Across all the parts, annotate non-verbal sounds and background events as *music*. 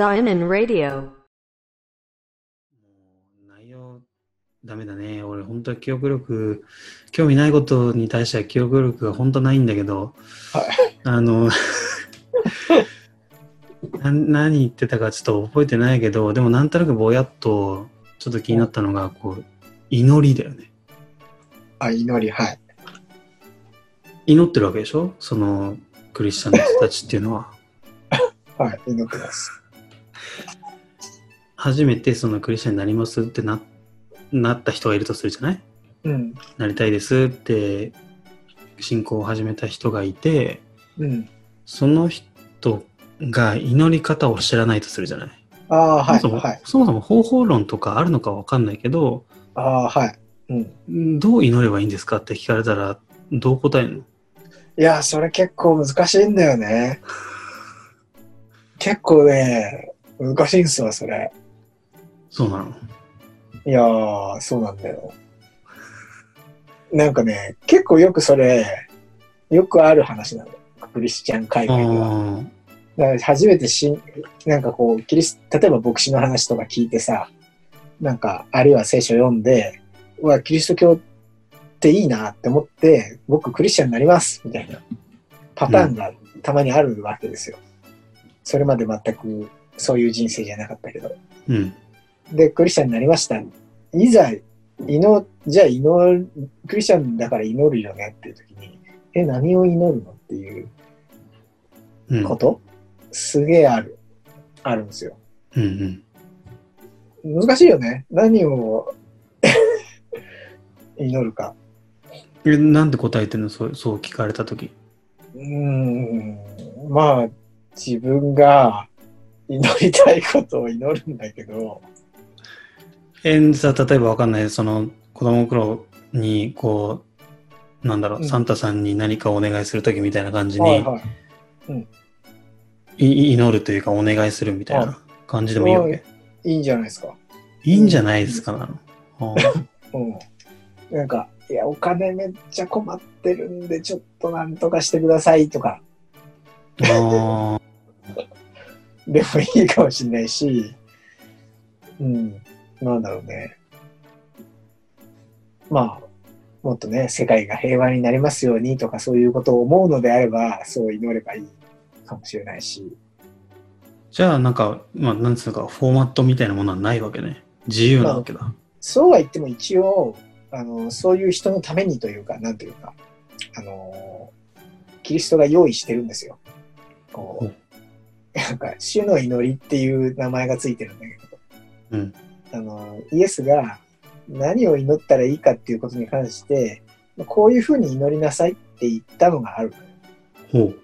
Zion Radio. もう内容、ダメだね。俺、本当は記憶力、興味ないことに対しては記憶力が本当ないんだけど、はいあの、*laughs* な何言ってたかちょっと覚えてないけど、でもなんとなくぼやっと、ちょっと気になったのが、こう、祈りだよね。あ、祈り、はい。祈ってるわけでしょ？その、クリスチャンの人たちっていうのは。*laughs* はい、祈ってます。初めてそのクリスチャンになりますってななった人がいるとするじゃない？うん、なりたいですって信仰を始めた人がいてうん。その人が祈り方を知らないとするじゃない、ああ、はい、そもそもはい。そもそも方法論とかあるのかわかんないけどああ、はい。うん。どう祈ればいいんですかって聞かれたらどう答えるの？いや、それ結構難しいんだよね。結構ね、難しいんですよ、それ。そうなの？いやー、そうなんだよ。なんかね、結構よくそれ、よくある話なの。クリスチャン界隈では。あだから初めてしん、なんかこう、キリス、例えば牧師の話とか聞いてさ、なんか、あるいは聖書読んで、うわ、キリスト教っていいなって思って、僕クリスチャンになりますみたいなパターンがたまにあるわけですよ。それまで全くそういう人生じゃなかったけど。うんで、クリスチャンになりました。いざ、祈、じゃあ祈る、クリスチャンだから祈るよねっていう時に、え、何を祈るのっていううんこと、すげえある。あるんですよ。うんうん難しいよね。何を *laughs* 祈るか。えなんで答えてんの？そうそう聞かれた時うーん。まあ、自分が祈りたいことを祈るんだけど、えーじゃあ例えばわかんないその子供の頃にこうなんだろう、うん。サンタさんに何かお願いする時みたいな感じに、はいはい。い祈るというかお願いするみたいな感じでもいいわけ？い。いんじゃないですか。いいんじゃないですかなの、うん。なんか、いや、お金めっちゃ困ってるんで、ちょっとなんとかしてくださいとか、あ *laughs* でもいいかもしれないし、うん、なんだろうね。まあ、もっとね、世界が平和になりますようにとかそういうことを思うのであれば、そう祈ればいいかもしれないし、じゃあなんかまあなんつうかフォーマットみたいなものはないわけね。自由なわけだ、そうは言っても一応、あの、そういう人のためにというか、なんというか、あの、キリストが用意してるんですよ。こほう、なんか、主の祈りっていう名前がついてるんだけど、うんあの、イエスが何を祈ったらいいかっていうことに関して、こういうふうに祈りなさいって言ったのがある。ほう。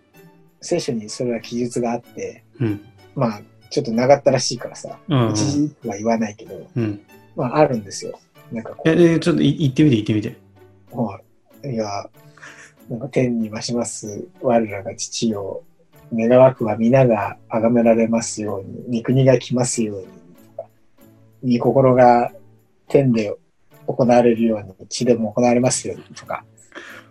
聖書にそれは記述があって、うん。まあ、ちょっと長ったらしいからさ、うん一時は言わないけど、うん。まあ、あるんですよ。なんかこう。え、えちょっとい言ってみて言ってみて。はい。いや、なんか天に増します。我らが父を願わくは皆が崇められますように、御国が来ますように御心が天で行われるように、地でも行われますよとか、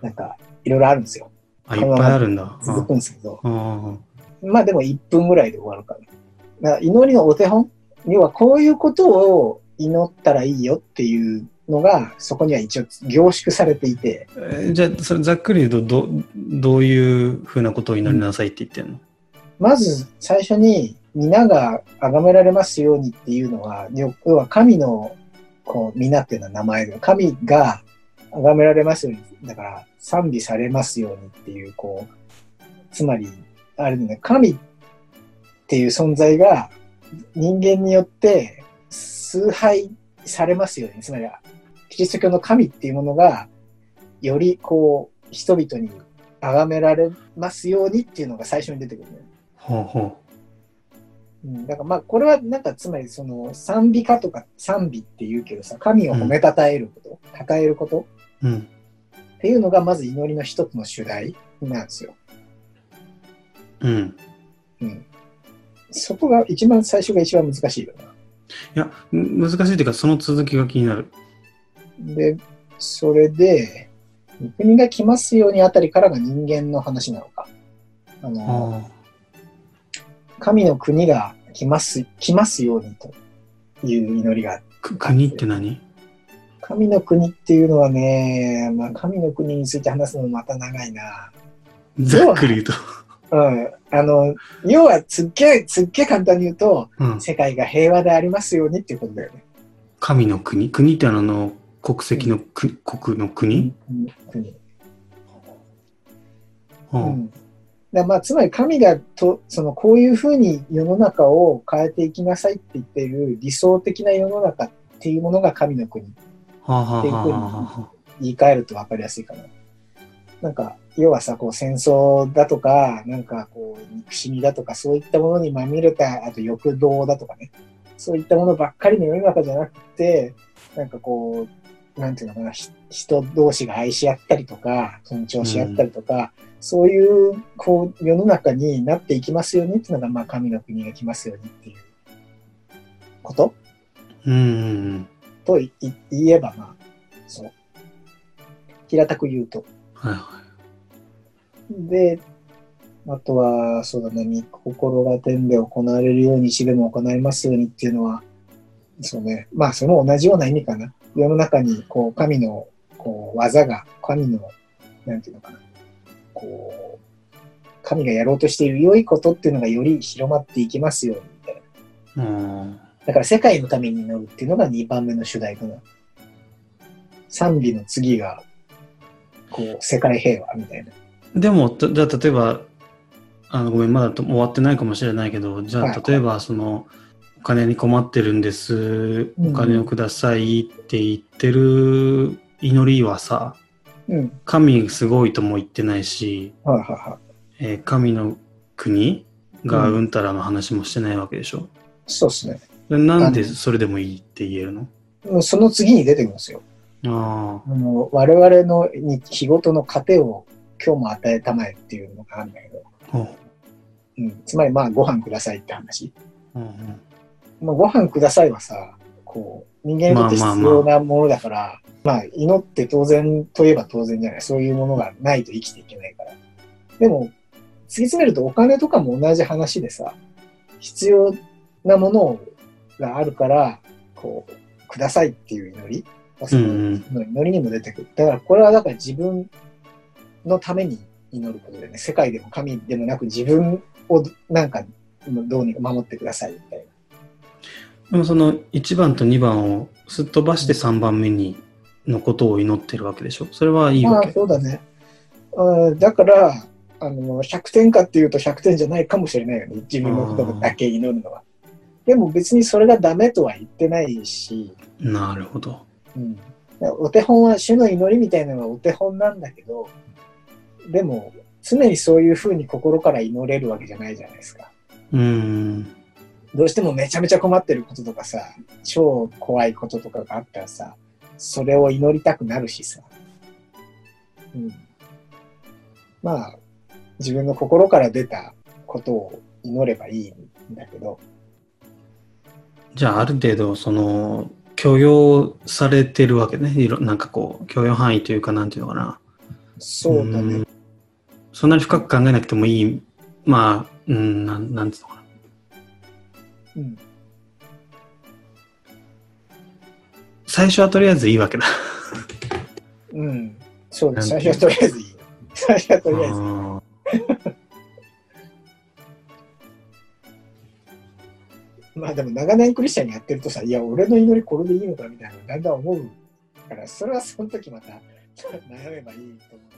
なんかいろいろあるんですよ。あいっぱいあるんだ。続くんですけど、あまあでも1分ぐらいで終わるかな。だから祈りのお手本要はこういうことを祈ったらいいよっていうのが、そこには一応凝縮されていて、えじゃあそれざっくり言うとどどういうふうなことを祈りなさいって言ってんの、まず最初に皆が崇められますようにっていうのは、要は神のこう皆っていうのは名前で、神が崇められますように、だから賛美されますようにっていう、こう、つまり、あれね、神っていう存在が人間によって崇拝されますように、つまり、キリスト教の神っていうものが、よりこう、人々に崇められますようにっていうのが最初に出てくるのよ。ほうほうん、だからまあこれはなんかつまりその賛美歌とか賛美って言うけどさ神を褒めたたえること、称えることううん。っていうのがまず祈りの一つの主題なんですよ。うん。うん、そこが一番最初が一番難しいよな。いやん難しいっていうかその続きが気になる。でそれで御国が来ますようにあたりからが人間の話なのか。あのあ神の国が来ます、来ますようにという祈りが、く国って何？神の国っていうのはね、まあ神の国について話すのもまた長いな。ざっくり言うと。うん。あの、要はすっげえ、すっげえ簡単に言うと、うん、世界が平和でありますようにっていうことだよね。神の国？国ってあの、国籍の国、国の国、うん国。ううんん。だまあ、つまり神がと、その、こういうふうに世の中を変えていきなさいって言っている理想的な世の中っていうものが神の国。はあ、はあはあはあは言い換えると分かりやすいかな。なんか、要はさ、こう戦争だとか、なんかこう憎しみだとか、そういったものにまみれた、あと欲動だとかね、そういったものばっかりの世の中じゃなくて、なんかこう、なんていうのかな、ひ人同士が愛し合ったりとか、尊重し合ったりとか、そういう、こう、世の中になっていきますようにっていうのが、まあ、神の国が来ますようにっていうこと？うんうんといい言えば、まあ、そう。平たく言うと。はいはで、あとは、そうだね、御心が天で行われるように、死でも行いますようにっていうのは、そうね、まあ、その同じような意味かな。世の中に、こう、神の、こう、技が、神の、なんていうのかな、こう、神がやろうとしている良いことっていうのがより広まっていきますように、みたいな。い。うんだから世界のために祈るっていうのが2番目の主題かな。賛美の次が、こう、世界平和みたいな。でも、たじゃあ例えば、あのごめん、まだと終わってないかもしれないけど、じゃはいあ例えば、その、お金に困ってるんです、うんお金をくださいって言ってる祈りはさ、うん。神すごいとも言ってないし、はいはいはい。えー神の国がうんうんたらの話もしてないわけでしょ。そうですね。でなんでそれでもいいって言えるの？その次に出てくるんですよ。ああの我々のに日ごとの糧を今日も与えたまえっていうのがあるんだけど、あ、ほうん、つまりまあご飯くださいって話。ううんまあ、ご飯くださいはさ、こう、人間にとって必要なものだから、まあ、祈って当然といえば当然じゃない。そういうものがないと生きていけないから。でも、突き詰めるとお金とかも同じ話でさ、必要なものがあるから、こう、くださいっていう祈り、まあその祈りにも出てくる。だからこれはだから自分のために祈ることでね、世界でも神でもなく自分をなんかどうにか守ってくださいみたいな。でもその1番と2番をすっ飛ばして3番目にのことを祈ってるわけでしょ？それはいいまあわけ。そうだね。うんだから、あの、100点かっていうと100点じゃないかもしれないよね。自分のことだけ祈るのは。でも別にそれがダメとは言ってないし、なるほど。うん、お手本は主の祈りみたいなのはお手本なんだけど、でも常にそういうふうに心から祈れるわけじゃないじゃないですか。うーん。どうしてもめちゃめちゃ困ってることとかさ、超怖いこととかがあったらさ、それを祈りたくなるしさ。うん。まあ、自分の心から出たことを祈ればいいんだけど、じゃあある程度その許容されてるわけね。いろなんかこう許容範囲というかなんていうのかな。そうだね。んそんなに深く考えなくてもいい。まあ、うん、なんなんていうのかな。うん。最初はとりあえずいいわけだ。うん。そうです。最初はとりあえずいい。最初はとりあえず。あ *laughs* ーまあでも長年クリスチャンにやってるとさ、いや、俺の祈りこれでいいのかみたいなのだんだん思うから、それはその時また悩めばいいと思う。